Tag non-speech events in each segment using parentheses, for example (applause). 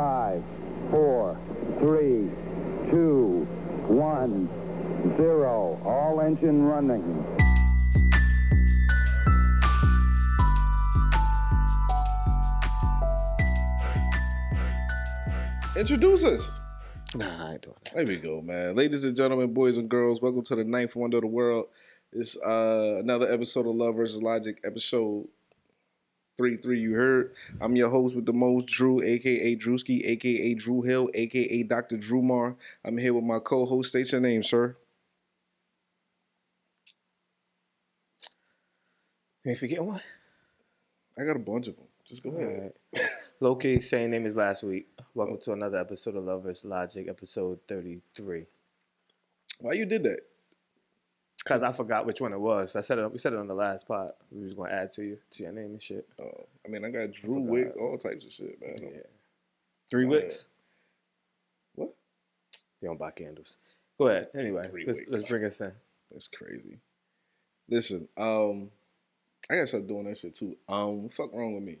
Five, four, three, two, one, zero. All engine running. Introduce us. Nah, I ain't doing that. There we go, man. Ladies and gentlemen, boys and girls, welcome to the ninth wonder of the world. It's uh, another episode of Love versus Logic, episode three three. You heard. I'm your host with the most, Drew, aka Drewski, aka Drew Hill, aka Dr. Drew Mar. I'm here with my co-host. State your name, sir. You ain't forgetting one? I got a bunch of them. Just go ahead. Alright. Low key, (laughs) same name as last week. Welcome oh. to another episode of Love vs. Logic, episode 33. Why you did that? Because I forgot which one it was. I said it, we said it on the last part. We was going to add to you, to your name and shit. Oh, I mean, I got Drew forgot. Wick, all types of shit, man. Yeah. Three wicks? What? They don't buy candles. Go ahead. Anyway, Three let's, let's bring us in. That's crazy. Listen, um, I gotta start doing that shit too. Um, fuck wrong with me?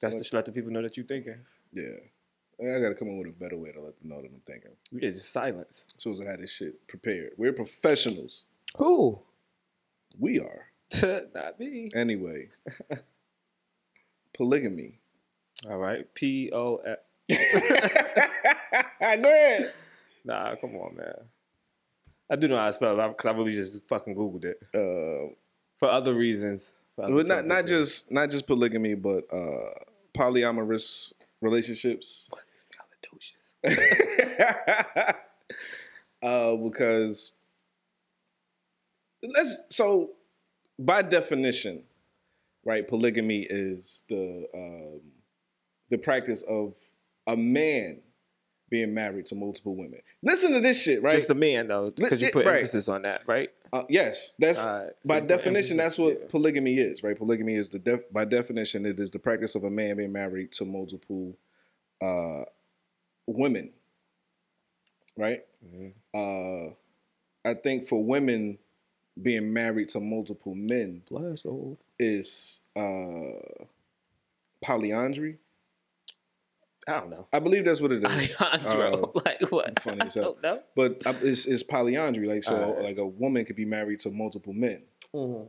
That's So- to let the people know that you're thinking. Yeah. I gotta come up with a better way to let them know that I'm thinking. We get just silence. As soon as I had this shit prepared. We're professionals. Who? We are. (laughs) Not me. Anyway. (laughs) Polygamy. All right. P O F. (laughs) Go ahead. Nah, come on, man. I do know how to spell it because I really just fucking Googled it. Uh, For other reasons. For other well, not not just not just polygamy, but uh, polyamorous relationships. (laughs) uh, because let's so by definition, right? Polygamy is the um, the practice of a man being married to multiple women. Listen to this shit, right? Just the man, though, because you put right. emphasis on that, right? Uh, yes, that's Alright, so by definition. emphasis- That's what yeah. polygamy is, right? Polygamy is the def- by definition it is the practice of a man being married to multiple uh, women, right? Mhm. Uh, I think for women being married to multiple men is uh, polyandry. I don't know. I believe that's what it is. Alejandro, Uh, (laughs) like what? funny I as hell. don't know. but it's, it's polyandry, like so, Alright. like a woman could be married to multiple men. Mhm.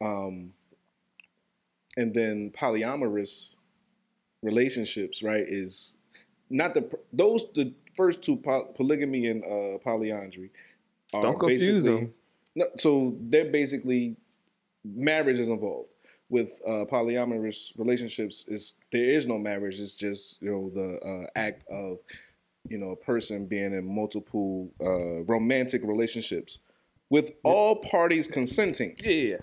um, and then polyamorous relationships, right? Is not the those the first two poly, polygamy and uh, polyandry. Are Don't confuse them. No, so they're basically marriage is involved with uh, polyamorous relationships. Is there is no marriage? It's just you know the uh, act of you know a person being in multiple uh, romantic relationships with all parties consenting Yeah, yeah.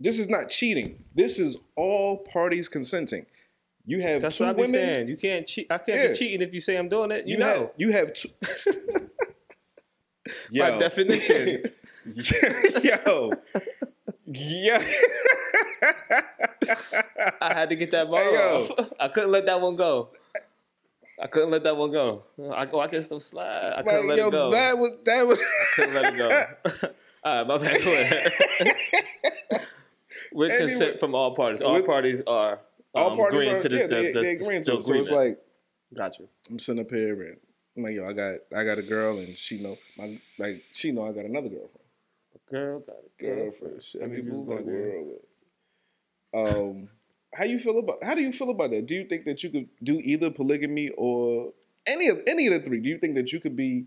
this is not cheating. This is all parties consenting. You have That's two what I women. saying. You can't cheat. I can't Yeah. be cheating if you say I'm doing it. You, You know, have you have two. (laughs) by definition. (laughs) Yo. Yeah. (laughs) I had to get that ball Hey, off. I couldn't let that one go. I couldn't let that one go. I, oh, I can still slide. I couldn't like, let yo, it go. that was that was I couldn't let it go. all right, my bad. Go ahead. With Anyway, consent from all parties. All with- parties are all um, parties are to this. yeah, the, they, the, they agreeing to the it. So it's like gotcha. I'm sitting up here and I'm like, yo, I got I got a girl and she know my like she know I got another girlfriend. A girl, got it. girlfriend. Shit, I Let me be just moving go the there. world. with. Um, (laughs) how you feel about how do you feel about that? Do you think that you could do either polygamy or any of any of the three? Do you think that you could be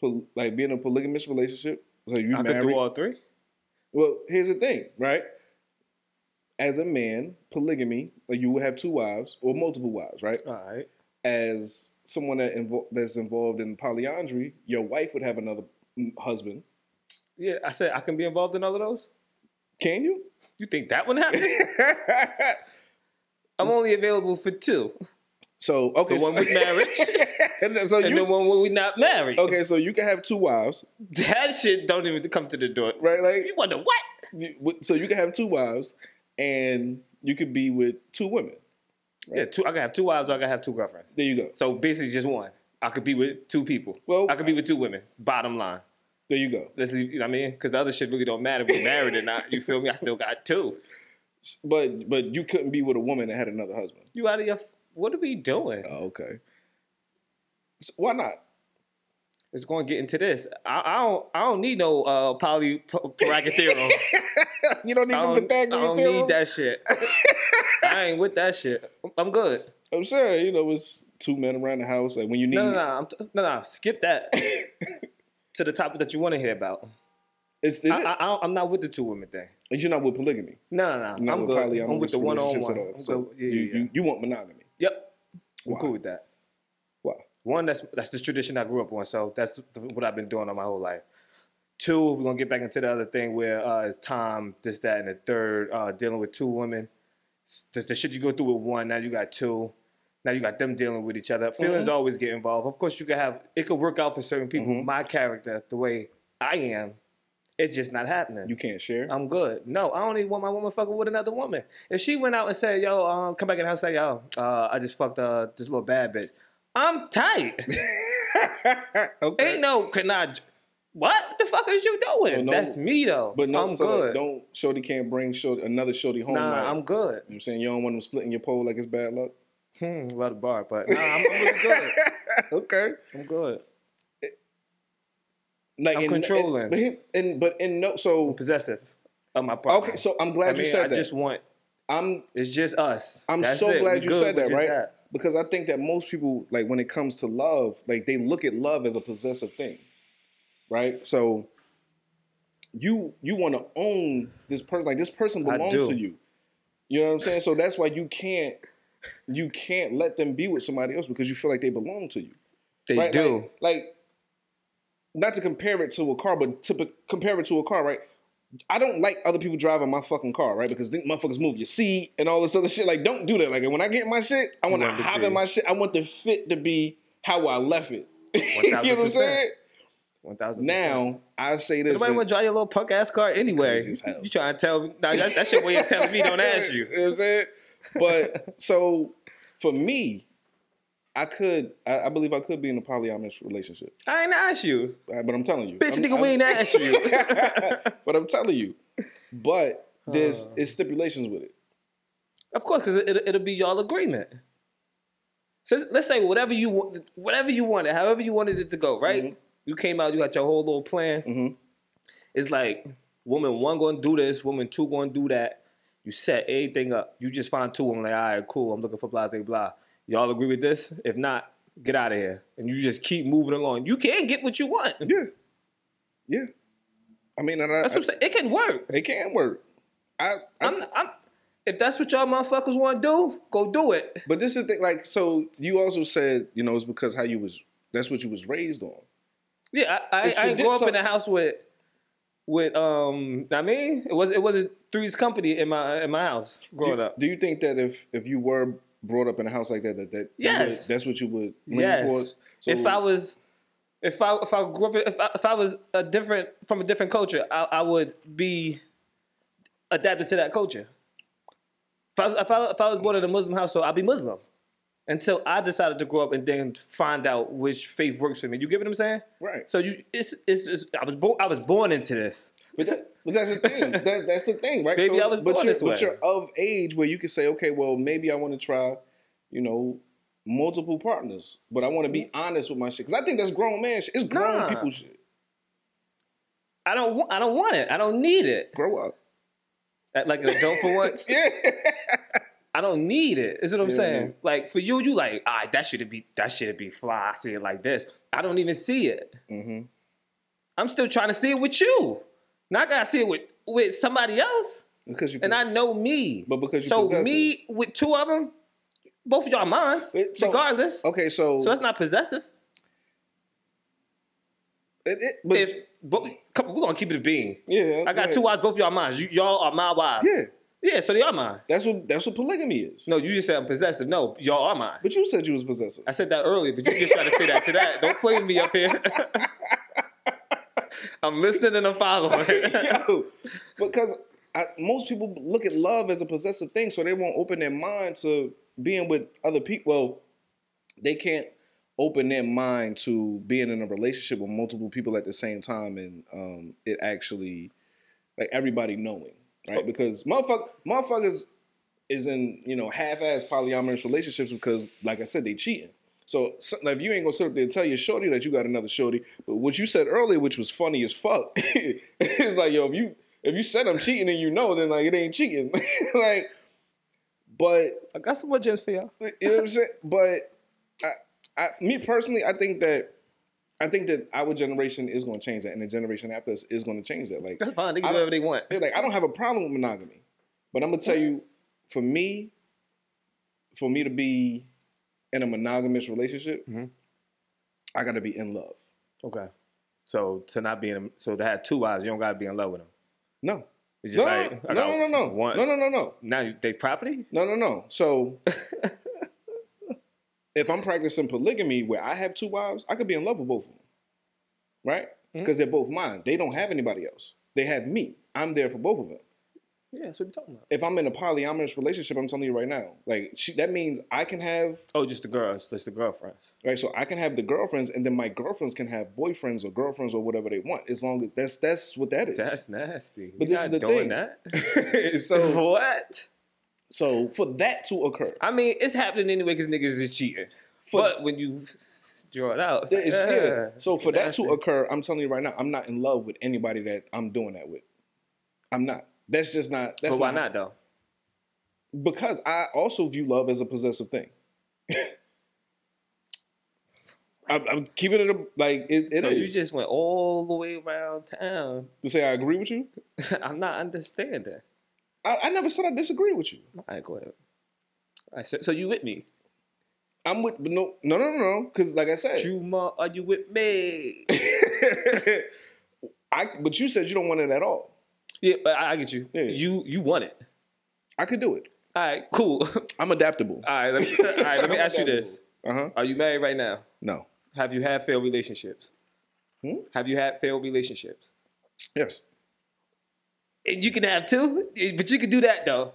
pol- like be in a polygamous relationship? So you I married? could do all three. Well, here's the thing, right? As a man, polygamy, like you will have two wives or multiple wives, right? All right. As someone that invo- that's involved in polyandry, your wife would have another husband. Yeah, I said I can be involved in all of those. Can you? You think that one happened? (laughs) I'm only available for two. so okay, The one with marriage and (laughs) then- so and you the one where we not married. okay, so you can have two wives, That shit don't even come to the door. right? Like You wonder what? you- so you can have two wives, and you could be with two women. Yeah, two. I can have two wives. or I can have two girlfriends. There you go. So basically, just one. I could be with two people. Well- I could be with two women. Bottom line. There you go. Let's leave. You know what I mean? Because the other shit really don't matter if we married or not. You feel me? I still got two. But but you couldn't be with a woman that had another husband. You out of your what are we doing? Oh, okay. So why not? It's going to get into this. I, I don't. I don't need no uh, polypyramic (laughs) theorem. you don't need I the don't, I Pythagorean don't theorem. need that shit. I ain't with that shit. I'm good. I'm saying, you know, it's two men around the house. Like when you need, No, no, no. I'm t- no, no. Skip that (laughs) to the topic that you want to hear about. it's, I, I, I, I'm not with the two women thing. And you're not with polygamy. No, no, no. I'm with good. polyamorous I'm with the one on one. at all. I'm So. Yeah, you, yeah, you you want monogamy. Yep. I'm cool with that. One, that's that's the tradition I grew up on, so that's what I've been doing all my whole life. Two, we're gonna get back into the other thing where uh, it's time, this, that, and the third, uh, dealing with two women. The, the shit you go through with one, now you got two. Now you got them dealing with each other. Feelings Mhm. always get involved. Of course, you can have it could work out for certain people. Mhm. My character, the way I am, it's just not happening. You can't share. I'm good. No, I don't even want my woman fucking with another woman. If she went out and said, "Yo, um, come back in the house," say, "Yo, uh, I just fucked uh, this little bad bitch," I'm tight. (laughs) okay. Ain't no can I. What the fuck is you doing? So no- That's me though. but no, I'm so good. don't shorty can't bring shorty, another shorty home. nah, like, I'm good. You know I'm saying you don't want them splitting your pole like it's bad luck. Hmm, love the bar, but nah, I'm, I'm really good. (laughs) okay. I'm good. Like I'm in- controlling. And, but, he- and but in no, so Possessive of my partner. okay. So I'm I glad mean, you said I that. I just want. I'm It's just us. I'm That's so it. glad We you good said that, right? Because I think that most people, like when it comes to love, like they look at love as a possessive thing, right? So you you want to own this person, like this person belongs to you. You know what I'm saying? So that's why you can't you can't let them be with somebody else because you feel like they belong to you. They right? do. Like, like, not to compare it to a car, but to compare it to a car, right? I don't like other people driving my fucking car, right? Because then motherfuckers move your seat and all this other shit. Like, don't do that. Like, when I get my shit, I want to want it to hop in my shit. I want the fit to be how I left it. (laughs) you know what I'm saying? One thousand. Now, I say this. Nobody want to drive your little punk ass car anyway. Crazy as hell. You trying to tell me? Nah, that, that's your way of telling me don't (laughs) ask you. you know what I'm saying? But so for me, I could, I, I believe I could be in a polyamorous relationship. I ain't ask you, Uh, But I'm telling you, bitch. I'm- nigga, I'm- we ain't ask you. (laughs) but I'm telling you. But there's Uh. it's stipulations with it. Of course, because it, it'll be y'all agreement. So let's say whatever you want, whatever you wanted, however you wanted it to go, right? Mhm. You came out, you got your whole little plan. Mhm. It's like woman one going to do this, woman two going to do that. You set everything up. You just find two women like, all right, cool. I'm looking for blah blah blah. Y'all agree with this? If not, get out of here. And you just keep moving along. You can get what you want. Yeah, yeah. I mean, and I, That's what I'm saying. It can work. it can work. I, I I'm, I'm, if that's what y'all motherfuckers want to do, go do it. but this is the thing. Like, so you also said, you know, it's because how you was. That's what you was raised on. Yeah, I, I, I grow up so- in a house with with um. I mean, it was it wasn't Three's Company in my in my house growing do, up. Do you think that if if you were brought up in a house like that, that that Yes. that's what you would lean Yes. towards? So, if I was, if I if I grew up if I, if I was a different from a different culture, I, I would be adapted to that culture. If I, was, if, I, if I was born in a Muslim household, I'd be Muslim until I decided to grow up and then find out which faith works for me. You get what I'm saying? right, So you, it's, it's, it's I was born, I was born into this. But that, but that's the thing. (laughs) that, that's the thing, right? Baby, so, I was but born you're, this but you're of age where you can say, okay, well, maybe I want to try, you know, multiple partners, but I want to be honest with my shit because I think that's grown man shit. It's grown Nah. people shit. I don't, want, I don't want it. I don't need it. Grow up. Act Like an adult for once. (laughs) Yeah. I don't need it. Is what I'm Yeah, saying. man. Like for you, you like, ah, that should be that should be fly. I see it like this. I don't even see it. Mm-hmm. I'm still trying to see it with you. Now I gotta see it with with somebody else, Because you. and I know me. But because you so me with two of them, both of y'all mine, so- regardless. okay, so, So that's not possessive. it, it, but if but, come, we're gonna keep it a bean. yeah, I got go two wives, both of y'all mine. You, y'all are my wives. Yeah, yeah. So they are mine. that's what that's what polygamy is. No, you just said I'm possessive. No, y'all are mine. But you said you was possessive. I said that earlier, but you just try to say that to that. Don't play me up here. (laughs) I'm listening and I'm following. (laughs) Yo, because I, most people look at love as a possessive thing, so they won't open their mind to being with other people. Well, they can't open their mind to being in a relationship with multiple people at the same time, and um, it actually like everybody knowing, right? Because motherfuck, motherfuckers is in you know half-ass polyamorous relationships because, like I said, they cheating. So, so like, if you ain't gonna sit up there and tell your shorty that you got another shorty, but what you said earlier, which was funny as fuck, (laughs) it's like yo, if you if you said I'm cheating and you know, then like it ain't cheating, (laughs) like. But I got some more gems for y'all. you know what I'm saying? But I, I, me personally, I think that I think that our generation is going to change that, and the generation after us is going to change that. Like, That's fine. They can do whatever they want. like I don't have a problem with monogamy, but I'm gonna tell you, for me, for me to be in a monogamous relationship, Mhm. I got to be in love. Okay. So to not be in, so to have two wives, you don't gotta be in love with them. No, It's no, like no, no, no, no, one. no, no, no, no, Now they property. no, no, no. So. (laughs) If I'm practicing polygamy where I have two wives, I could be in love with both of them, right? Because they're both mine. They don't have anybody else. They have me. I'm there for both of them. Yeah, that's what you're talking about. if I'm in a polyamorous relationship, I'm telling you right now, like she, that means I can have Oh, just the girls, just the girlfriends. right. So I can have the girlfriends, and then my girlfriends can have boyfriends or girlfriends or whatever they want, as long as that's that's what that is. That's nasty. But We this is the doing thing. that. (laughs) so (laughs) what? so for that to occur, I mean, it's happening anyway because niggas is cheating. For- but when you draw it out, it's like, it's, yeah. yeah, So it's for that to occur, I'm telling you right now, I'm not in love with anybody that I'm doing that with. I'm not. That's just not. That's but why not though? Because I also view love as a possessive thing. (laughs) I'm, I'm keeping it a, like it, it so is. you just went all the way around town. to say I agree with you. (laughs) I'm not understanding. I, I never said I disagree with you. All right, go ahead. All right, so, so you with me? I'm with but no no no no no because like I said, Juma, are you with me? (laughs) I but you said you don't want it at all. Yeah, but I, I get you. Yeah. You you want it. I could do it. All right, cool. (laughs) I'm adaptable. All right, let me, all right, let me (laughs) ask you this: Uh huh. Are you married right now? No. Have you had failed relationships? Hmm? Have you had failed relationships? Yes. And you can have two, but you can do that though.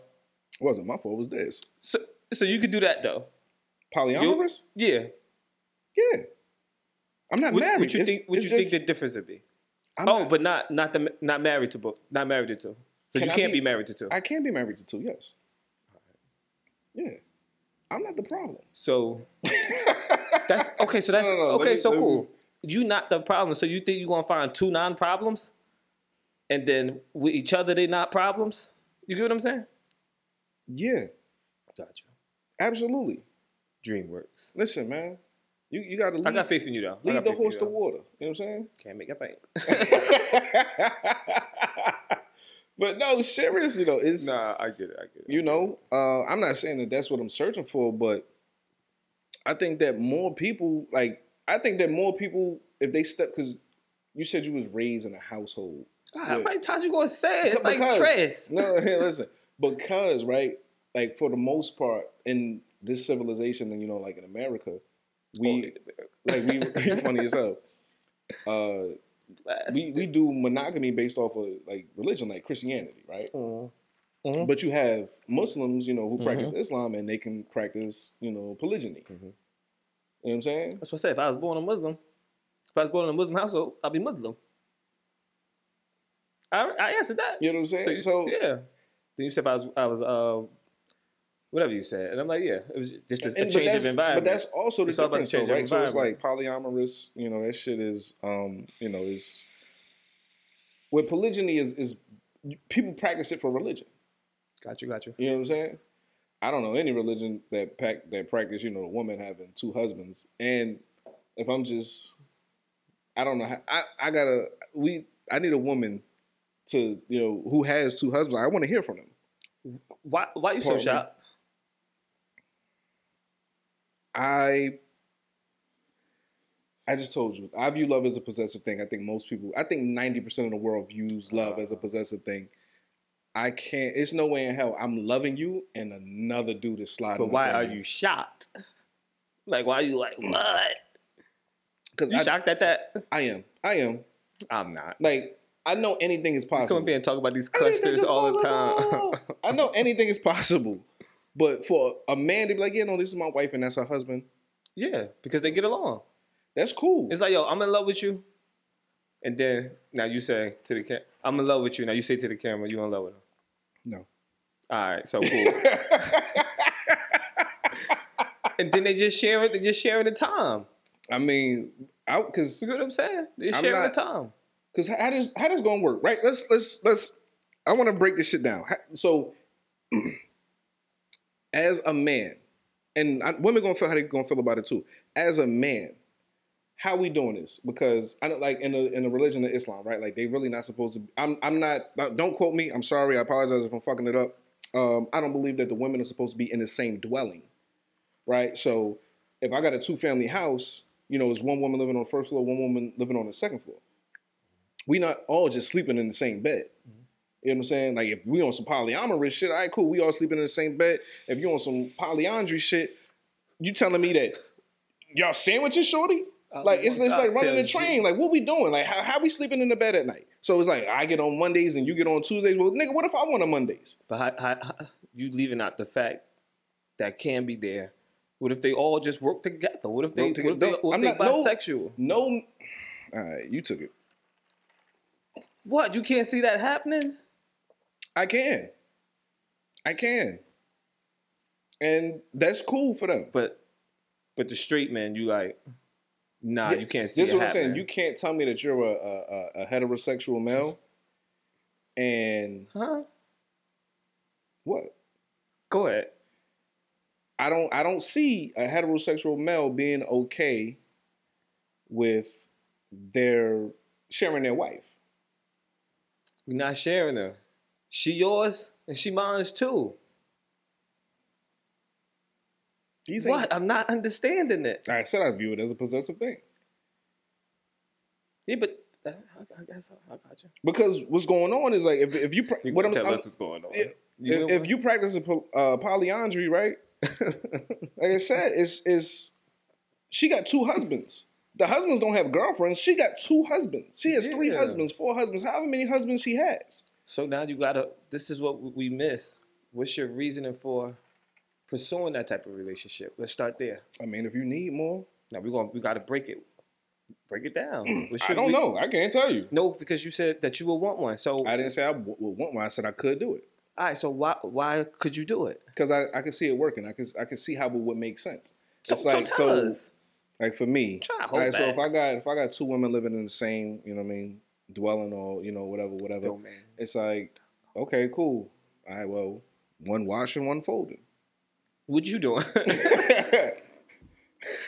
It wasn't my fault. It was theirs. So so you could do that though. Polyamorous? Yeah. Yeah. I'm not What, married. what you It's- think? What you just- think the difference would be? I'm oh, not- but not not the not married to both. Not married to two. So Can you I can't be- be married to two. I can be married to two. Yes. Yeah. I'm not the problem. So (laughs) that's okay. So that's No, no, no, okay. me- so let me- cool. You not the problem. So you think you're gonna find two non-problems, and then with each other they not problems? You get what I'm saying? yeah. Gotcha. Absolutely. DreamWorks. Listen, man. You you gotta lead, I got faith in you though. I lead got the faith in horse you, to though. water. You know what I'm saying? Can't make a bank. (laughs) but no, seriously though, it's nah, I get it. I get it. you know, uh, I'm not saying that that's what I'm searching for, but I think that more people, like, I think that more people, if they step, because you said you was raised in a household. God, how many times you gonna say it? It's like Because-. No, (laughs) hey, listen, because right, like for the most part in this civilization, and you know, like in America, we (laughs) like we (laughs) funny as hell. (laughs) Uh, we we do monogamy based off of like religion, like Christianity, right? Mhm. Mhm. But you have Muslims, you know, who practice Mm-hmm. Islam and they can practice, you know, polygyny. Mhm. You know what I'm saying? That's what I said. If I was born a Muslim, if I was born in a Muslim household, I'd be Muslim. I, I answered that. You know what I'm saying? you- So, yeah. Then you said if I was, I was, uh, whatever you said, and I'm like, yeah, it was just a, and- change of environment. But that's also the It's difference, the change though, of right? So it's like polyamorous. You know, that shit is, um, you know, is where polygyny is is people practice it for religion. got you, got you. You know what I'm saying? I don't know any religion that pack that practice, you know, a woman having two husbands. And if I'm just, I don't know. How, I I gotta we I need a woman to you know who has two husbands. I want to hear from them. Why, why you so Pardon shocked? I I just told you. I view love as a possessive thing. I think most people, I think 90% of the world views uh-huh. love as a possessive thing. I can't, it's no way in hell I'm loving you and another dude is sliding. But why are you shocked? Like, why are you like, what? Because You I, shocked at that? I am. I am. I'm not. Like, I know anything is possible. Come up here and talk about these clusters all the time. I know anything is possible. (laughs) But for a man to be like, yeah, no, this is my wife and that's her husband, yeah, because they get along. that's cool. It's like, yo, I'm in love with you. And then now you say to the camera, I'm in love with you. Now you say to the camera, you in love with him. no. All right, so cool. (laughs) and then they just share it. They just sharing the time. I mean, out because You know what I'm saying? They I'm sharing not- the time. Because how does how does going work, right? Let's let's let's. I want to break this shit down. So, (clears throat) as a man, and I, women gonna feel how they gonna feel about it too. As a man, how we doing this? Because I don't like in the in the religion of Islam, right? Like they really not supposed to. I'm I'm not. Don't quote me. I'm sorry. I apologize if I'm fucking it up. Um, I don't believe that the women are supposed to be in the same dwelling, right? So if I got a two family house, you know, it's one woman living on the first floor, one woman living on the second floor we not all just sleeping in the same bed. You know what I'm saying? Like if we on some polyamorous shit, all right, cool. We all sleeping in the same bed. If you on some polyandry shit, you telling me that y'all sandwiches, shorty? Like it's, it's like running a train. Like what we doing? Like how, how we sleeping in the bed at night? So it's like I get on Mondays and you get on Tuesdays. Well, nigga, what if I want on Mondays? But how, how, how, you leaving out the fact that can be there. What if they all just work together? What if they, Work what if they, what I'm if they not- no- bisexual? No. All right, you took it. What? You can't see that happening? I can. I can. And that's cool for them. But but the straight man, you like, nah, Yeah, you can't see This is what I'm saying. You can't tell me that you're a, a, a- heterosexual male and huh? what? Go ahead. I don't I don't see a heterosexual male being okay with their sharing their wife. We're not sharing her. She yours and she mine's too. These ain't- What? I'm not understanding it. I said I view it as a possessive thing. Yeah, but uh, I, I guess I, I got you. Because what's going on is like if, if you pra- You what I'm, tell I'm- us what's going on. if, You know if you practice a po- uh, polyandry, right? (laughs) like I said, it's is she got two husbands. The husbands don't have girlfriends. She got two husbands. She has three husbands, four husbands, however many husbands she has. So now you gotta. This is what we miss. What's your reasoning for pursuing that type of relationship? Let's start there. I mean, if you need more, Now we're going to we got to break it. Break it down. (clears throat) I don't re- know. I can't tell you. No, because you said that you would want one. So I didn't say I w- would want one. I said I could do it all right. So why why could you do it? because I, I can see it working. I can I can see how it would make sense. So, It's so like so us. like for me. Try to hold right, so if. I got if I got two women living in the same, you know what I mean, dwelling or you know whatever whatever, Domain. it's like okay, cool. All right, well, one washing, one folding. What you doing? (laughs) (laughs)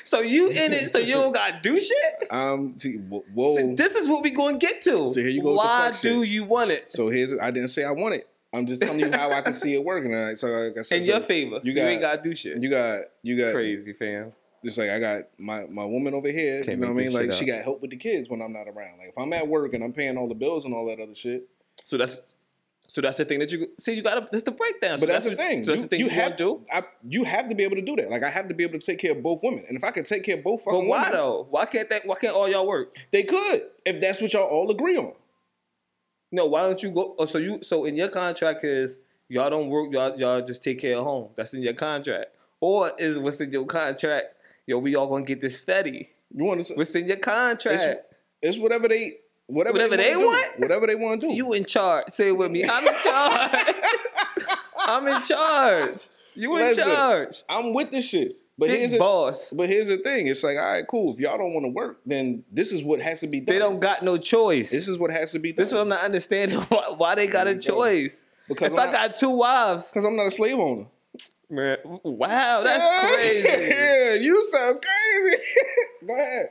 so you in it? So you don't got to do shit? um, see, whoa. See, this is what we gonna get to. So here you go Why do shit. you want it? so here's I didn't say I want it. I'm just telling you how I can see it working. All right, so like I said, In so your favor. You so got you ain't gotta do shit. you got you got Crazy fam. Just like I got my my woman over here, Can't you know what I mean? Like she up. got help with the kids when I'm not around. Like if I'm at work and I'm paying all the bills and all that other shit. So that's so that's the thing that you see. You gotta. This the breakdown. So But that's, the thing. So that's you, the thing you you, have have to do. I, you have to be able to do that. Like I have to be able to take care of both women. And if I can take care of both But why women, though? Why can't that? Why can't all y'all work? they could if that's what y'all all agree on. No, why don't you go? Oh, so you so in your contract is y'all don't work, y'all y'all just take care of home. That's in your contract. Or is what's in your contract? Yo, we all gonna get this fetty. You want to? What's in your contract? It's, it's whatever they whatever, Whatever they, they do. Whatever they want to do. you in charge. Say it with me. I'm in charge. (laughs) I'm in charge. You in Listen, charge. I'm with this shit. But here's Big the, boss. but here's the thing. It's like, all right, cool. If y'all don't want to work, then this is what has to be done. They don't got no choice. This is what has to be done. This is what I'm not understanding. (laughs) Why, why they got a There you go. choice? because if I'm I not- got two wives, Because I'm not a slave owner. Man, wow, that's crazy. (laughs) yeah, you sound crazy. (laughs) Go ahead.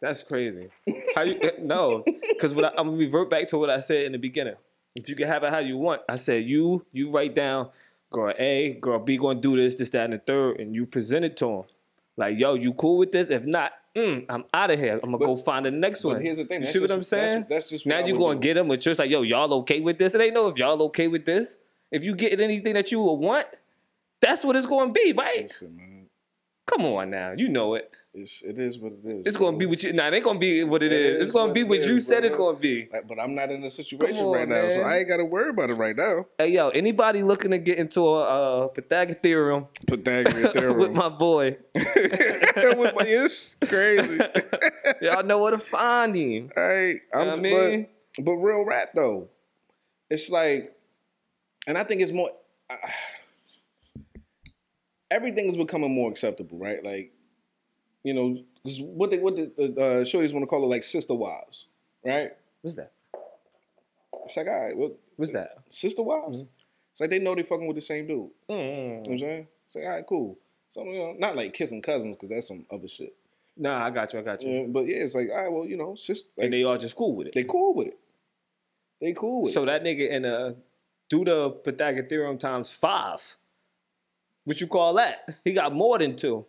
That's crazy. How you no? Because what I, I'm gonna revert back to what I said in the beginning. If you can have it how you want, I said you you write down girl A, girl B gonna do this, this, that, and the third, and you present it to them. Like yo, you cool with this? If not, mm, I'm out of here. I'm gonna But- go find the next But one. here's the thing. You see what I'm saying? That's, that's just now you gonna do. get them with just like yo, y'all okay with this? It ain't know if y'all okay with this. If you get anything that you would want, that's what it's gonna be, right? Listen, man. Come on now, you know it. It's, it is what it is. It's gonna be what you. Nah, it ain't gonna be what it It is. is It's gonna be what you is, said it's gonna be. But I'm not in a situation on, right now, so. I ain't got to worry about it right now. Hey yo, anybody looking to get into a uh, Pythagorean theorem Pythagorean (laughs) theorem. with my boy, (laughs) with my, it's crazy. (laughs) y'all know where to find him. Hey, I'm, know what I mean? but but real rap though, it's like, and I think it's more. I, everything is becoming more acceptable, right? Like, you know, 'cause what they what the uh, shorties want to call it, like sister wives, right? What's that? It's like, all right, well, What's that? sister wives. Mm-hmm. It's like they know they fucking with the same dude. Mm-hmm. You know what I'm saying? It's like, all right, cool. So you know, not like kissing cousins because that's some other shit. Nah, I got you. I got you. Yeah, but yeah, it's like, all right, well, you know, sister, like, and they, all just cool with it. They cool with it. They cool with So it. that nigga in a do the Pythagorean theorem times five. What you call that? He got more than two,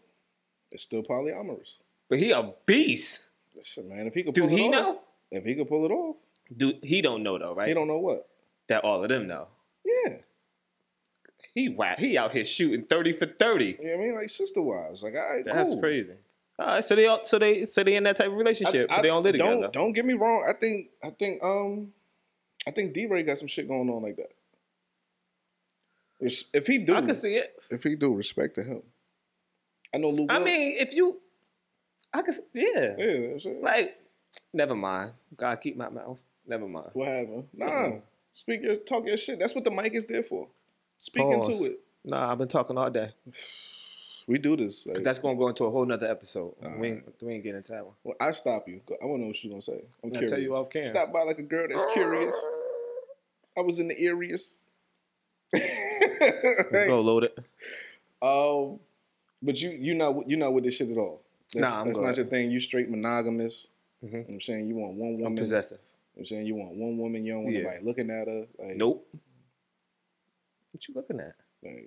It's still polyamorous. but he a beast. Listen, man, if he could Do it he off, know? if he could pull it off, Do he don't know though, right? he don't know what. that all of them know. Yeah, He wow, he out here shooting thirty for thirty. you know what I mean, like sister wives. Like, right, That's cool. crazy. All right, so they all, so they so they in that type of relationship, but they don't live don't, together. Don't get me wrong. I think I think um I think D Ray got some shit going on like that. If- If he do, I can see it. if he do, respect to him. I know Lou. I Will. mean, if you, I can, s- yeah. yeah, you know what I'm saying? Like, never mind. God keep my mouth. Never mind. what happened? Nah, Mm-mm. speak your talk your shit. That's what the mic is there for. Speaking Pause. to it. Nah, I've been talking all day. (sighs) We do this. like- that's gonna go into a whole nother episode. All we, ain't, we ain't getting into that one. well, I stop you. I want to know what you're gonna say. I'm I'll curious. tell you off camera. Stop by like a girl that's curious. I was in the areas. (laughs) (laughs) Let's go load it. Um, but you you not you not with this shit at all. That's, Nah, I'm that's good. not your thing. You straight monogamous. Mhm. You know what I'm saying you want one woman. I'm woman. You know possessive. what I'm saying you want one woman. You don't want Yeah. nobody looking at her. Like, Nope. What you looking at? Like, you know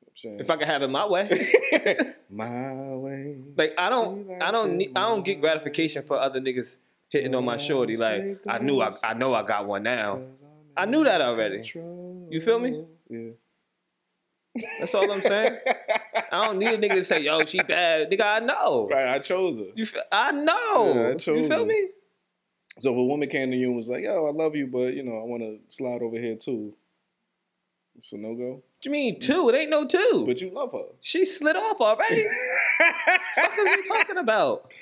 what I'm saying If I could have it my way, (laughs) my way. like I don't, I don't need, I don't get gratification for other niggas hitting on my shorty. Like I knew, I, I know I got one now. I knew that already. You feel me? Yeah. That's all I'm saying. I don't need a nigga to say, "Yo, she bad." Nigga, I know. Right, I chose her. You, feel, I know. Yeah, I you feel her. me? So if a woman came to you and was like, "Yo, I love you, but you know, I want to slide over here too," it's a no go. What you mean two? It ain't no two. But you love her. she slid off already. (laughs) what are you talking about?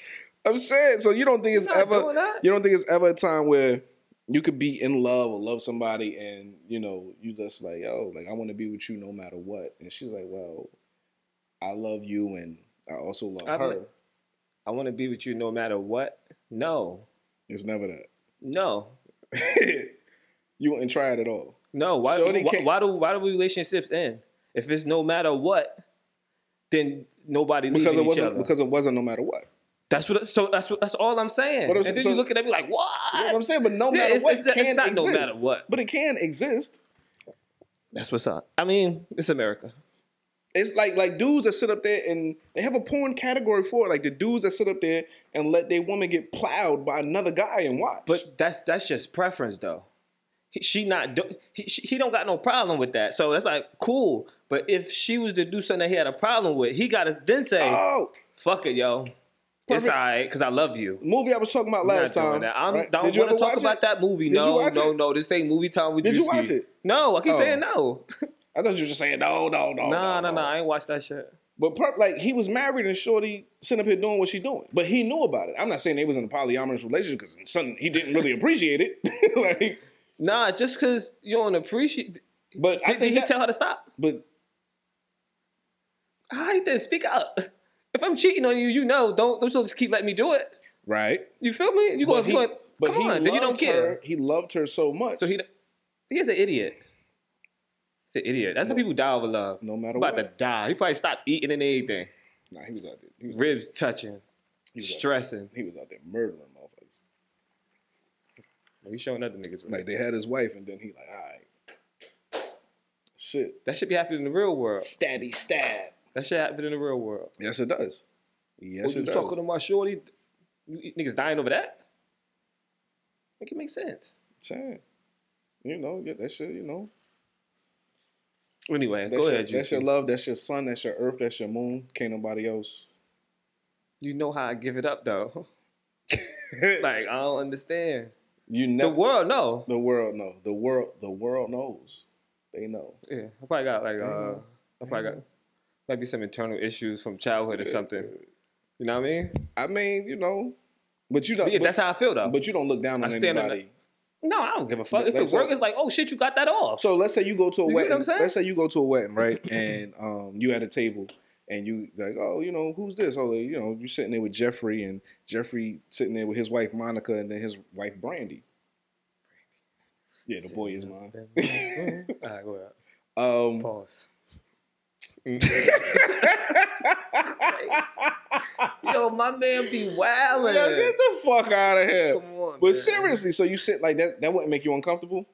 I'm saying, so you don't think it's ever you don't think it's ever a time where you could be in love or love somebody and you know you just like oh like I want to be with you no matter what and she's like well I love you and I also love I'm her. I want to be with you no matter what. No, It's never that. no, (laughs) you wouldn't try it at all. no. Why? Shorty Why, why do why do relationships end? If it's no matter what, then nobody Because it wasn't other. because it wasn't no matter what. That's what. So that's what. That's all I'm saying. But and then so- you look at me like, what? You know what I'm saying? But no matter it's- what, it's can it's not exist. no matter what. But it can exist. That's what's up. I mean, it's America. It's like like dudes that sit up there and they have a porn category for it. Like the dudes that sit up there and let their woman get plowed by another guy and watch. But that's that's just preference, though. He, she not do, he, she, he don't got no problem with that. So that's like cool. But if she was to do something that he had a problem with, he got to then say, oh, "Fuck it, yo, it's alright because I love you." movie I was talking about last time. that. I right? don't Did you want to ever talk about it? that movie. Did no, no, it? no. This ain't movie time with Did you Drewski. watch it? No, I keep Oh. saying no. (laughs) I thought you were just saying no, no, no. nah, no, nah, nah. I ain't watched that shit. But per- like he was married and Shorty sitting up here doing what she doing, but he knew about it. I'm not saying they was in a polyamorous relationship because something he didn't really appreciate it. (laughs) like, Nah, just because you don't appreciate. but I Did, did he that- tell her to stop? But I he did speak out? If I'm cheating on you, you know. Don't don't just keep letting me do it. right, You feel me? You going? he, going come he on? Then you don't care. Her, he loved her so much. So he he's an idiot. He's an idiot. That's how people die over love. no matter about what. to die. He probably stopped eating and anything. Nah, he was out there. He was, Ribs touching, he was stressing. He was out there murdering motherfuckers. He showing other niggas. Like they had his wife, and then he like, all right, shit, that should be happening in the real world. stabby stab. That shit happen in the real world. Yes, it does. Yes, you it was does. talking to my shorty, you niggas dying over that? Make it make sense. Saying, you know, yeah, that shit, you know, Anyway, that's, go your, ahead, that's your love, that's your sun, that's your earth, that's your moon. Can't nobody else. You know how I give it up though. (laughs) like I don't understand. You The world, no. The world, no. The world, the world knows. They know. Yeah, I probably got like uh, I probably got maybe some internal issues from childhood or something. You know what I mean? I mean, you know, but you don't. Yeah, but, that's how I feel though. but you don't look down I on stand on anybody No, I don't give a fuck. If Like, it so- works, it's like, oh shit, you got that off. So let's say you go to a You wedding. Let's say you go to a wedding, right? (clears throat) and um, you at a table, and you like, oh, you know, who's this? Oh, you know, you're sitting there with Jeffrey, and Jeffrey sitting there with his wife Monica, and then his wife Brandy. Yeah, the boy is mine. All right, go ahead. (laughs) Um, Pause. (laughs) Yo, my man be wildin'. yeah, get the fuck out of here. Come on, But man. seriously, so you sit like that? That wouldn't make you uncomfortable?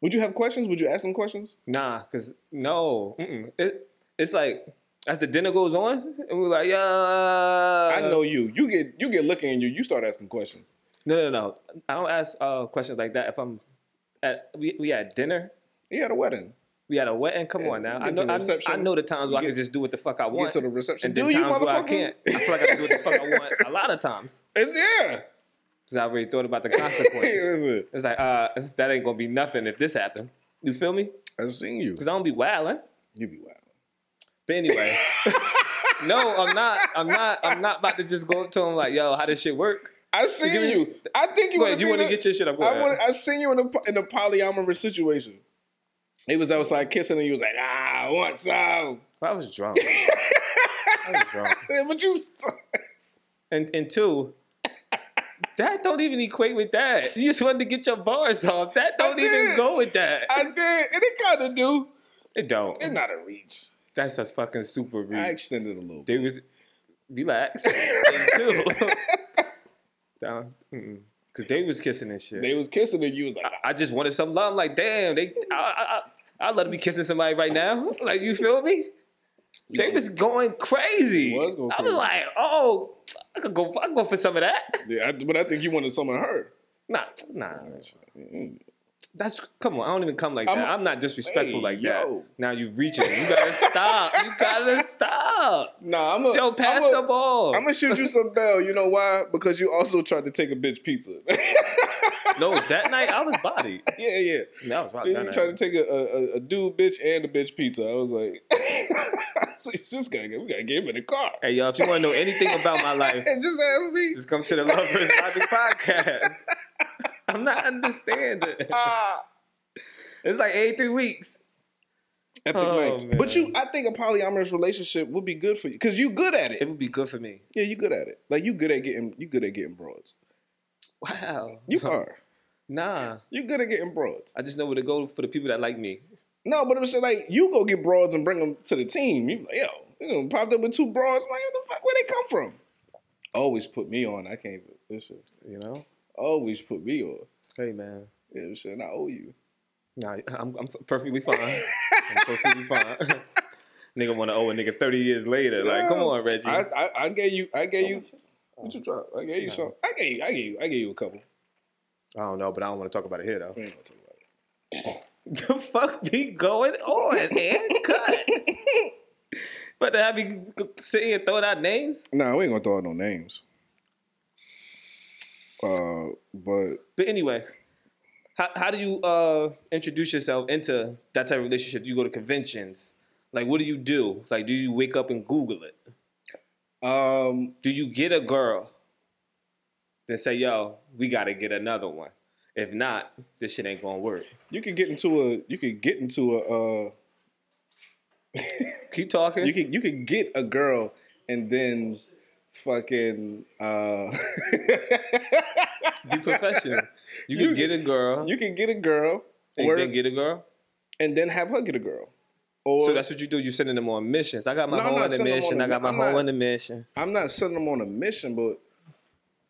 Would you have questions? Would you ask them questions? Nah, cause no, mm-mm. It, it's like as the dinner goes on, and we're like, yeah. I know you. You get you get looking at you. You start asking questions. No, no, no. I don't ask uh, questions like that if I'm at we we at dinner. You at a wedding. We had a wedding. Come Yeah, on now. I know. the I. I know the times where You I can just do what the fuck I Get want, to the reception. and Do you, times where I can't. I feel like I can do what the fuck I want. A lot of times, (laughs) It's, yeah. because I already thought about the consequences. (laughs) Listen, It's like, uh, that ain't gonna be nothing if this happened. You feel me? I've seen you. Because I don't be wilding. You be wild. But anyway, (laughs) no, I'm not. I'm not. I'm not about to just go up to him like, "Yo, how does shit work?" I seen me- you. I think you Go want. You want to get your shit up? I want. I seen you in a in a polyamorous situation. He was outside kissing, and you was like, "Ah, I want some." I was drunk. (laughs) I was drunk. but you. (laughs) And and two, that don't even equate with that. You just wanted to get your bars off. That don't even go with that. I did, and it kind of do. it don't. It's not a reach. That's a fucking super reach. I extended a little. They bit. was relax. (laughs) and two, down. Because they was kissing and shit. They was kissing, and you was like, I just wanted some love. I'm like, damn, they. I, I, I, I'd love to be kissing somebody right now. (laughs) Like, you feel me? They was going crazy. Was going I was crazy. like, oh, I could go. I could go for some of that. "Yeah," I, but I think you wanted some of her. Nah, nah. Mm. That's come on. I don't even come like I'm- that. I'm not disrespectful Hey, like yo. that. Now you reaching. You gotta stop. You gotta (laughs) stop. Nah, I'm a. Yo, pass I'm the ball. I'm gonna shoot you some (laughs) bell. You know why? Because you also tried to take a bitch pizza. No, that night I was bodied. (laughs) yeah, yeah. That was right. Then That you night. tried to take a, a, a dude bitch and a bitch pizza. I was like, (laughs) this guy, we gotta get him in the car. Hey, y'all, if you want to know anything about my (laughs) life, just have me. just come to the Love vs. Logic podcast. I'm not understanding. Ah. It's like 83 weeks. Epic Oh, nights. But you, I think a polyamorous relationship would be good for you because you good at It it. would be good for me. Yeah, you good at it. Like you good at getting, you good at getting broads. Wow. You are. Nah. You're good at getting broads. I just know where to go for the people that like me. No, but it was like you go get broads and bring them to the team. You like, yo, you know, popped up with two broads. Like, what the fuck? Where they come from? Always put me on. I can't even listen. You know? Always put me on. Hey, man. Yeah, shit, I owe you. Nah, I'm, I'm perfectly fine. I'm perfectly fine. (laughs) nigga want to owe a nigga 30 years later. Like, come on, Reggie. I, I, I gave you. I gave you. What you drop? I gave you No. some. I gave you. I gave you. I gave you a couple. I don't know, but I don't want to talk about it here, though. Ain't talk about it. (laughs) the fuck be going on, and cut. but to have me sit here and throw out names. Nah, we ain't gonna throw out no names. Uh, but But anyway, how how do you uh introduce yourself into that type of relationship? You go to conventions. Like, what do you do? Like, do you wake up and Google it? Um, Do you get a girl? Then say, yo, we gotta get another one. If not, this shit ain't gonna work. you could get into a. You could get into a. Uh, (laughs) Keep talking. you could you could get a girl and then fucking. Uh, be professional. You, You- can get a girl. you can get a girl, and then get a girl. and then have her get a girl. Or So that's what you do. You sending them on missions. I got my No, I'm on the mission. on I got my I'm on the mission. I'm not sending them on a mission, but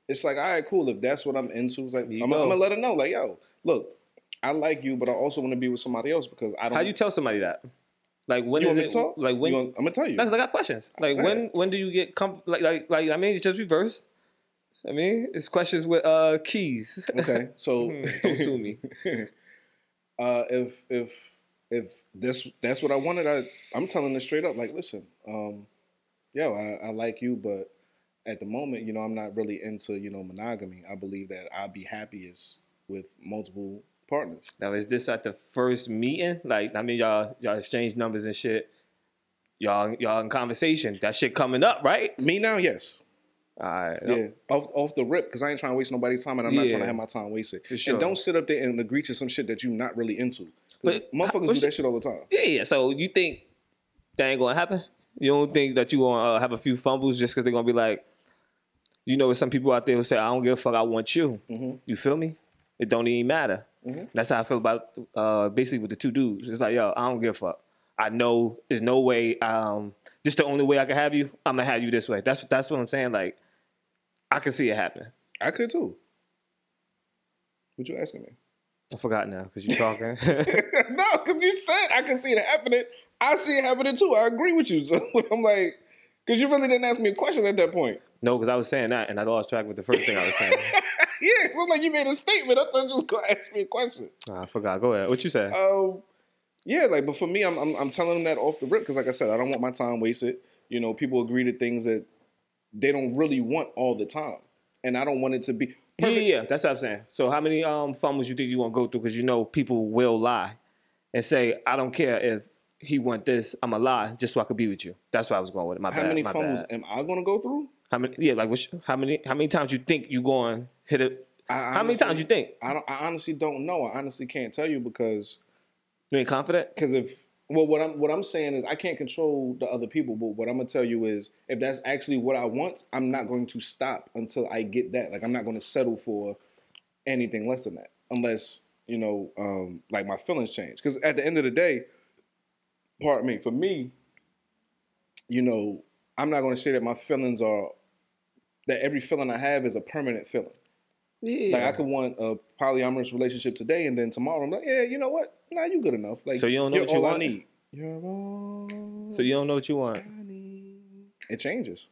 it's like, all right, cool. If that's what I'm into, it's like you I'm. I'm gonna let her know, like, yo, look, I like you, but I also want to be with somebody else because I don't. How do you tell somebody that? Like when You is it? talk? Like when? Want- I'm gonna tell you. Because I got questions. Like Go when? ahead. When do you get com- like like like? I mean, it's just reverse. I mean, it's questions with uh keys. Okay, so (laughs) Hmm, Don't sue me. (laughs) uh, if if if this that's what I wanted, I I'm telling it straight up. Like, listen, um, yo, I, I like you, but at the moment, you know, I'm not really into you know monogamy. I believe that I'll be happiest with multiple partners. Now, is this at the first meeting? Like, I mean, y'all y'all exchange numbers and shit. Y'all y'all in conversation. That shit coming up, right? Me now, yes. All right. Yeah, off off the rip, because I ain't trying to waste nobody's time, and I'm not trying to have my time wasted. Sure. And don't sit up there and agree to some shit that you're not really into. But- motherfuckers do that shit all the time. Yeah, yeah. So you think that ain't gonna happen? You don't think that you gonna uh, have a few fumbles just because they're gonna be like, you know, some people out there who say, "I don't give a fuck, I want you." Mhm. You feel me? It don't even matter. Mhm. That's how I feel about uh, basically with the two dudes. It's like, yo, I don't give a fuck. I know there's no way. Um, this the only way I can have you. I'm gonna have you this way. That's that's what I'm saying. Like, I can see it happening. I could too. What you asking me? I forgot now because you're talking. (laughs) no, because you said I can see it happening. I see it happening too. I agree with you. (laughs) So I'm like, because you really didn't ask me a question at that point. no, because I was saying that and I lost track with the first thing I was saying. (laughs) yeah, so I'm like you made a statement. I thought you was gonna ask me a question. I forgot. Go ahead. What you say? Um, yeah, like, but for me, I'm I'm, I'm telling them that off the rip because, like I said, I don't want my time wasted. You know, people agree to things that they don't really want all the time, and I don't want it to be. Yeah, yeah, that's what I'm saying. So how many um fumbles you think you want to go through? Because you know people will lie and say, "I don't care if he want this, I'm a lie just so I could be with you." That's why I was going with it. My How bad. many my fumbles bad. am I gonna go through? How many? Yeah, like which, how many? How many times you think you going hit it? How many times you think I don't. I honestly don't know. I honestly can't tell you because you ain't confident? because if well, what I'm what I'm saying is I can't control the other people, but what I'm gonna tell you is if that's actually what I want, I'm not going to stop until I get that. Like I'm not going to settle for anything less than that, unless you know, um, like my feelings change. Because at the end of the day, pardon me, for me, you know, I'm not going to say that my feelings are that every feeling I have is a permanent feeling. Yeah. Like I could want a polyamorous relationship today, and then tomorrow I'm like, yeah, you know what? Nah, you good enough. Like So you don't know what you all I want? need. You're all so you don't know what you want. It changes.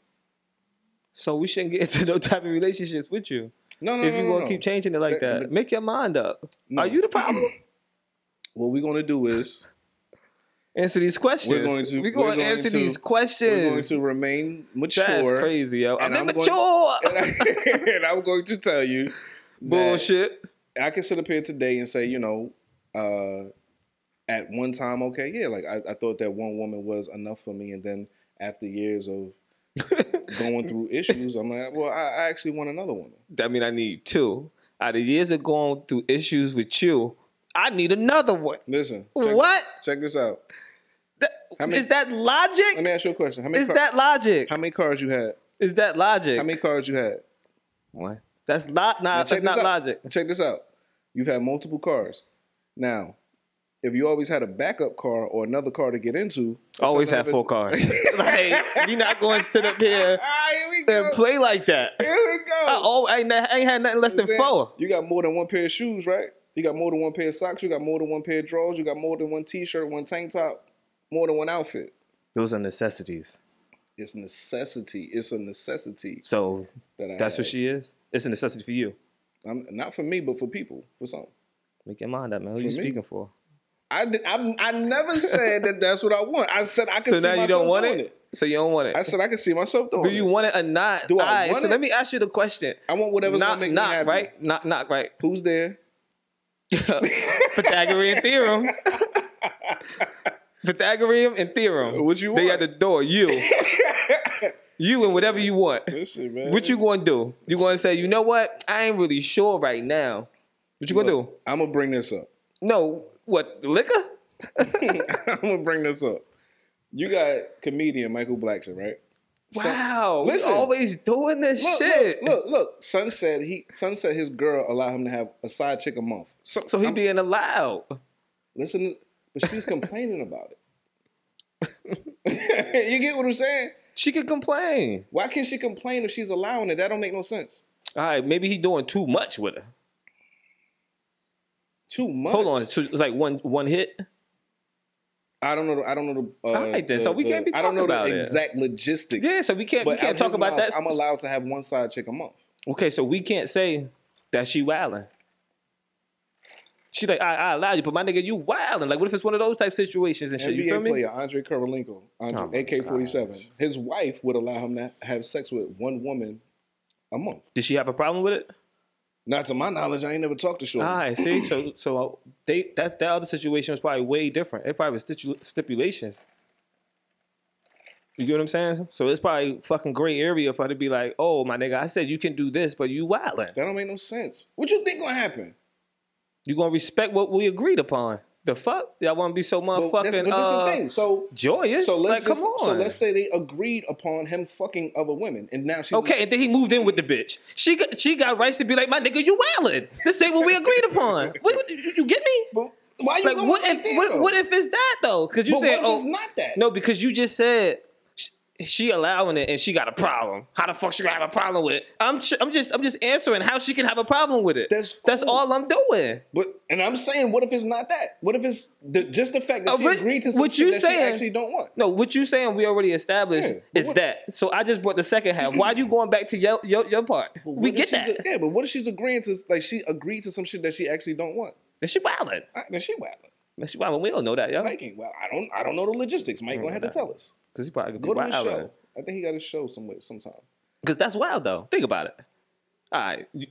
So we shouldn't get into (laughs) no type of relationships with you. No, no, if no, you no, gonna no. keep changing it like That- that, make your mind up. No. Are you the problem? (clears throat) What we're gonna do is (laughs) answer these questions. We're going to- We're we're going going answer to- these questions. we're going to remain mature. That's crazy, yo. I'm and I'm going- immature. (laughs) And, I, (laughs) and I'm going to tell you Bullshit. I can sit up here today and say, you know, uh, at one time, okay, yeah, like I, I thought that one woman was enough for me, and then after years of (laughs) going through issues, I'm like, well, I, I actually want another woman. That mean I need two. Out of years of going through issues with you, I need another one. Listen, check, What? Check this out. That, many- is that logic? Let me ask you a question. How many? Is car- that logic? how many cars you had? Is that logic? How many cars you had? What? That's not check that's not out. logic. Check this out. You've had multiple cars. Now, if you always had a backup car or another car to get into, Always have four cars. (laughs) (laughs) like we not going to sit up here here we go. and play like that. Here we go. I, oh, I ain't, I ain't had nothing less than Saying, four. You got more than one pair of shoes, right? You got more than one pair of socks. You got more than one pair of drawers. You got more than one T-shirt, one tank top, more than one outfit. Those are necessities. It's necessity. It's a necessity So that I. that's what she is. It's a necessity for you. I'm, not for me, but for people, for some. Make your mind up, man. Who For you me? speaking for? I, did, I, I never said that that's what I want. I said I can So see now you myself don't want it? it. So you don't want it. I said I can see myself doing Do it. you want it or not? Do I want so it? let me ask you the question. I want whatever's Knock, gonna make knock, me happy. right? Knock, knock, right? Who's there? (laughs) Pythagorean theorem. (laughs) Pythagorean and theorem. What you want? They at the door. You. (laughs) you and whatever you want. Listen, man. What you going to do? You going to say, you know what? I ain't really sure right now. What you going to do? I'm gonna bring this up. No. What? Liquor? (laughs) I'm gonna bring this up. You got comedian Michael Blackson, right? Wow. listen. we always doing this Look, shit. look, look, look. Son said he. Son said his girl allowed him to have a side chick a month. So, So he I'm- being allowed. listen, but she's complaining about it. (laughs) you get what I'm saying? She can complain. Why can't she complain if she's allowing it? That don't make no sense. All right, maybe he doing too much with her. Too much. Hold on, so it's like one one hit. I don't know. The, I don't know the. Uh, All right, then. the- So we the- can't be I don't know about the it. exact logistics. Yeah, so we can't we can't talk about that. I'm allowed to have one side chick a month. Okay, so we can't say that she wilding. She like I, I allow you, but my nigga, you wilding. Like, what if it's one of those type situations and shit? You feel NBA me? player Andre Kirilenko, Andre, Oh my AK-47. gosh. His wife would allow him to have sex with one woman a month. Did she have a problem with it? Not to my knowledge, I ain't never talked to Shorty. All right, see, so so uh, they that that other situation was probably way different. It probably was stipu- stipulations. You get what I'm saying? So it's probably fucking gray area for her to be like, oh my nigga, I said you can do this, but you wildin'. That don't make no sense. What you think gonna happen? You gonna respect what we agreed upon. The fuck? Y'all wanna be so motherfucking that's, but uh, the thing. So joyous? so let's like, come on. so let's say they agreed upon him fucking other women, and now she's Okay, and then he moved in with the bitch. She got she got rights to be like, my nigga, you wildin'. This ain't what we agreed upon. (laughs) What, you you get me? But why you Like, what if what, what if it's that though? Because you But said, what if oh, it's not that? no, because you just said she allowing it and she got a problem. How the fuck she gonna have a problem with it? I'm ch- I'm just I'm just answering how she can have a problem with it. That's that's all I'm doing. But and I'm saying, what if it's not that? What if it's the, just the fact that Uh, she agreed to something what you that saying- she actually don't want? No, what you saying we already established Yeah, is what- that. So I just brought the second half. Why are you going back to your your, your part? We get that. a- yeah, but what if she's agreeing to like she agreed to some shit that she actually don't want? And she wildin'. I, then she wilding. And She wildin'. We don't know that, yo. Mike ain't well. I don't. I don't know the logistics. Mike gonna have to tell us. Because he probably could be Go to the show. I think he got a show somewhere sometime. Because that's wild though. Think about it. All right, you,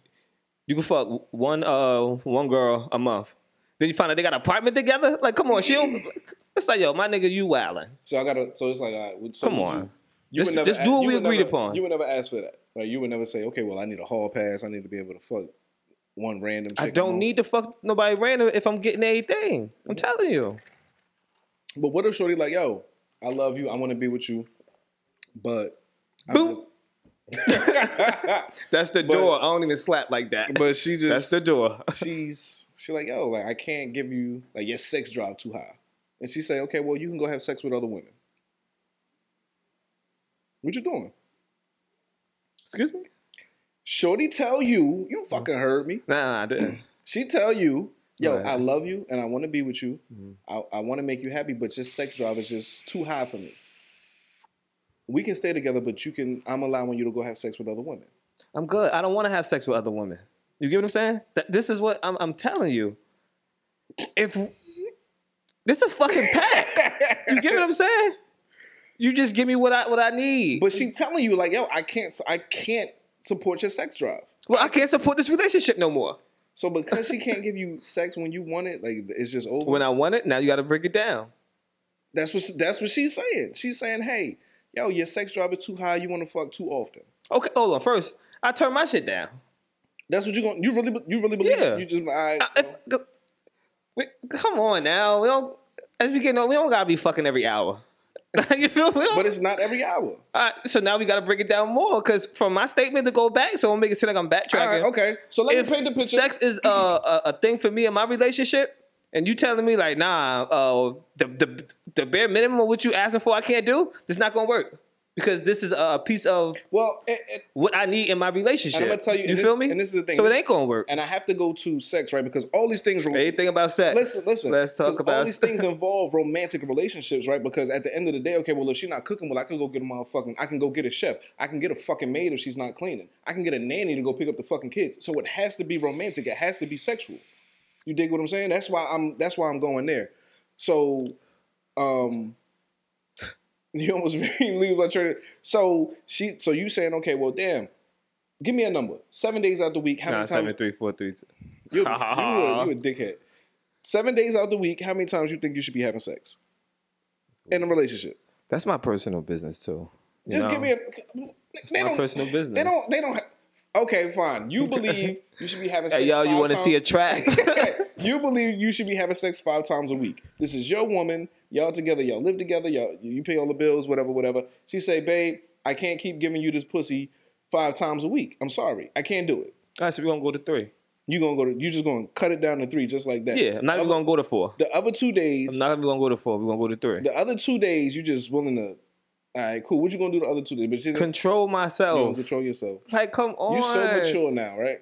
you can fuck one uh one girl a month. Then you find out they got an apartment together. Like, come on, she don't. (laughs) It's like, yo, my nigga, you wildin'. So I gotta. So it's like, all right. So Come on. You, you Just- would never just do what we agreed never- upon. You would never ask for that. Like you would never say, okay, well, I need a hall pass. I need to be able to fuck one random. Chick I don't need to fuck nobody random if I'm getting anything. I'm telling you. But what if Shorty like, yo, I love you. I want to be with you, but. Boop. (laughs) That's the But- door. I don't even slap like that. But she just that's the door. (laughs) she's she like yo like I can't give you like your sex drive too high, and she say okay well you can go have sex with other women. What you doing? Excuse me. Shorty tell you you fucking heard me. Nah, nah, I didn't. She tell you yo ahead. I love you and I want to be with you. Mhm. I, I want to make you happy, but your sex drive is just too high for me. We can stay together, but you can. I'm allowing you to go have sex with other women. I'm good. I don't want to have sex with other women. You get what I'm saying? That, this is what I'm, I'm telling you. If this is a fucking pack, you get what I'm saying? You just give me what I what I need. But she telling you like yo I can't I can't support your sex drive. well, I can't support this relationship no more. So because she can't give you sex when you want it, like it's just over. When I want it, now you got to break it down. that's what that's what she's saying. She's saying, "Hey, yo, your sex drive is too high. You want to fuck too often." Okay, hold on. First, I turn my shit down. That's what you going you really you really believe Yeah. it? You just right, I- if- come on now. We don't. As we get on, we don't gotta be fucking every hour. (laughs) you feel me? but it's not every hour. All right, so now we got to break it down more because from my statement to go back, so I'm make it seem like I'm backtracking. All right, okay. So let If me paint the picture. sex is a, a a thing for me in my relationship, and you telling me like, nah, uh, the the the bare minimum of what you asking for, I can't do. This not gonna work because this is a piece of well, it, it, what I need in my relationship. And I'ma tell you, you and feel this- me? and this is the thing, So it ain't gonna work. and I have to go to sex, right? Because all these things. Anything about sex? Listen, listen. Let's talk about all these things involve romantic relationships, right? Because at the end of the day, okay, well, if she's not cooking, well, I can go get a motherfucking, I can go get a chef, I can get a fucking maid if she's not cleaning, I can get a nanny to go pick up the fucking kids. So it has to be romantic. It has to be sexual. You dig what I'm saying? That's why I'm. That's why I'm going there. So, um, (laughs) you almost made me leave my train. So she, so you saying, okay, well, damn. Give me a number. Seven days out the week. How Nah, many times? three four three two. (laughs) You, you, a, you a (laughs) dickhead. Seven days out the week, how many times you think you should be having sex in a relationship? That's my personal business too. you Just know? give me a. They my don't. personal business. They don't. They don't. ha- Okay, fine. You believe you should be having sex. Hey, yo, you want to see a track? you believe you should be having sex five times a week. This is your woman. Y'all together. Y'all live together. Y'all you pay all the bills. Whatever. Whatever. She say, babe, I can't keep giving you this pussy five times a week. I'm sorry. I can't do it. All right, so we're gonna go to three. You gonna go to? You just gonna cut it down to three, just like that. Yeah, I'm not even gonna go to four. The other two days. I'm not even gonna go to four. We're gonna go to three. The other two days, you just willing to. All right, cool. What you gonna do the other two days? But you, you Control myself. control yourself. Like, come on. You so mature now, right?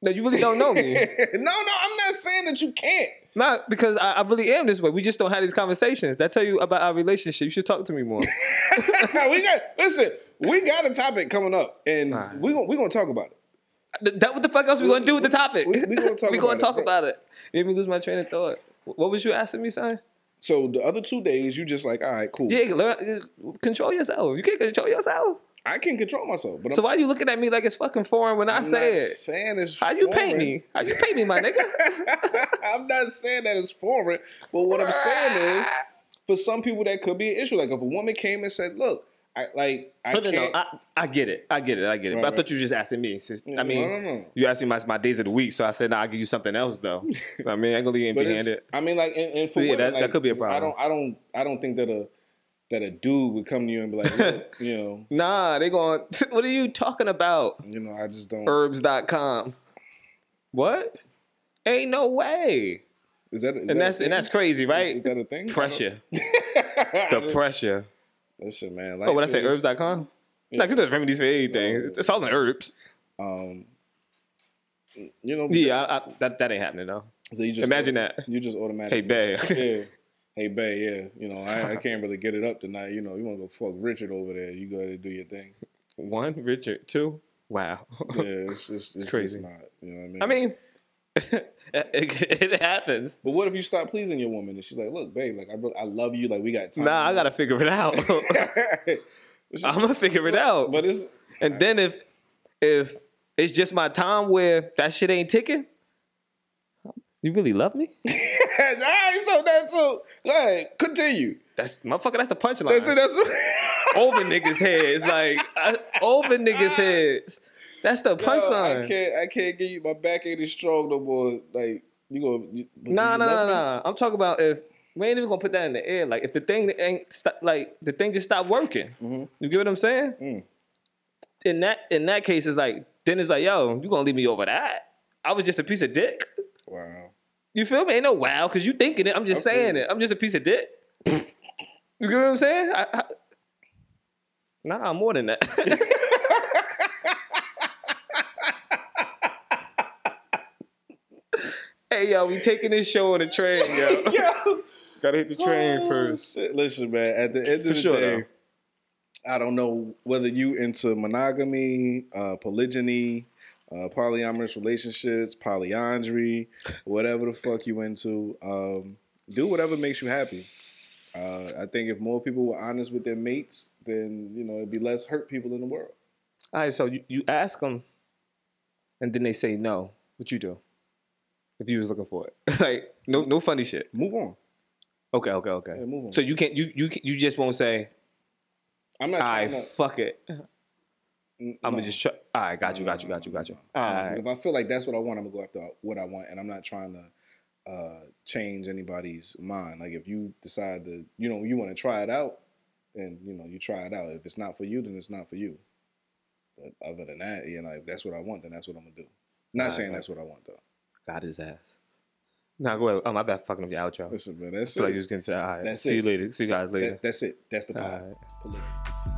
No, you really don't know me. (laughs) no, no, I'm saying that you can't. Not because I, I really am this way. We just don't have these conversations. That tell you about our relationship. You should talk to me more. (laughs) we got listen. We got a topic coming up, and Nah. we gonna we gonna talk about it. Th- that what the fuck else we, gonna do with the topic? we- we gonna (laughs) talk we gonna about it, talk bro. about it. Made me lose my train of thought. What was you asking me, son? So the other two days, you just like, all right, cool. Yeah, learn, uh, control yourself. You can't control yourself. I can't control myself, but So I'm, why you looking at me like it's fucking foreign when I I'm say not it? saying it's How you foreign. me? How you pay me, my nigga? (laughs) I'm not saying that it's foreign, but what I'm saying is, for some people, that could be an issue. Like if a woman came and said, "Look, I like I No, no, can't. no, I, I get it. I get it. I get it. Right, but I thought you were just asking me. I mean, no, no, you asked me my, my days of the week, so I said, nah, I'll give you something else, though. (laughs) I mean, I ain't gonna leave you empty-handed. I mean, like, and, and for Yeah, women, that- that could be a problem. I don't, I don't, I don't think that a that a dude would come to you and be like, (laughs) you know, Nah, they going, (laughs) what are you talking about? you know, I just don't. Herbs.com. What? Ain't no way. Is that, is that And a that's and that's crazy, right? Is that a thing? Pressure. (laughs) The pressure. Listen, man. Oh, when I say herbs.com? Like, there's remedies for everything. It's all in herbs. um, you know, Yeah, I, I, that, that ain't happening, though. so you just Imagine that. You just automatically. Hey, babe. Hey, Bay, yeah. You know, I, I (laughs) can't really get it up tonight. You know, you want to go fuck Richard over there. You go ahead and do your thing. One, Richard. Two, wow. Yeah, (laughs) it's just it's crazy. Just not, you know what I mean? I mean, (laughs) it, it happens. but what if you stop pleasing your woman and she's like, "Look, babe, like I, really, I love you. Like we got time." Nah, I gotta figure it out. It's I'm gonna figure it out. but it's and then if if it's just my time where that shit ain't ticking, you really love me? (laughs) all right. So that's so. Go ahead, continue. That's motherfucker. That's the punchline. That's it. That's (laughs) over niggas' heads, like I, over niggas' heads. That's the punchline. I can't. I can't give you my back ain't as strong no more. Like you go. You, but do Nah, nah, nah, nah. I'm talking about if we ain't even gonna put that in the air. Like if the thing ain't st- like the thing just stopped working. Mhm. You get what I'm saying? Mm. In that in that case, it's like then it's like, yo, you gonna leave me over that? I was just a piece of dick. Wow. You feel me? Ain't no wow because you thinking it. I'm just I feel saying it. I'm just a piece of dick. you get what I'm saying? I, I, nah, I'm more than that. (laughs) hey yo, we taking this show on the train, yo. (laughs) Yo. Gotta hit the train Oh, first. shit. Listen, man. At the end of For the sure, day, I don't know whether you into monogamy, uh, polygyny, uh, polyamorous relationships, polyandry, whatever the fuck you into. Um, do whatever makes you happy. Uh, I think if more people were honest with their mates, then you know it'd be less hurt people in the world. All right, so you, you ask them, and then they say no. What you do? If you was looking for it, (laughs) like no no funny shit. Move on. Okay, okay, okay. Yeah, move on. So you can't you you you just won't say, I'm not all right, fuck it. I'm gonna just try. All right, got you, got you, got you, got you. All No, 'cause right. If I feel like that's what I want, I'm gonna go after what I want, and I'm not trying to uh, change anybody's mind. Like if you decide to, you know, you want to try it out, then you know you try it out. If it's not for you, then it's not for you. But other than that, you know, if that's what I want, then that's what I'm gonna do. Not saying that's what I want though. Got his ass. Nah, go ahead. Oh, my bad. Fucking up your outro. Listen, man, that's feel like it. you was gonna say, all right. That's see it. you later. See you guys later. That- that's it. That's the All. Polygamy.